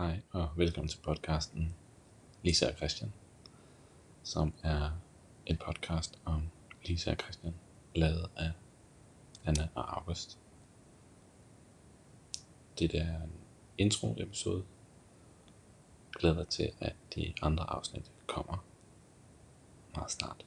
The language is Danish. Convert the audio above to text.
Hej og velkommen til podcasten Lisa og Christian, som er en podcast om Lisa og Christian, lavet af Anna og August. Det er en intro-episode. Glæder til, at de andre afsnit kommer meget snart.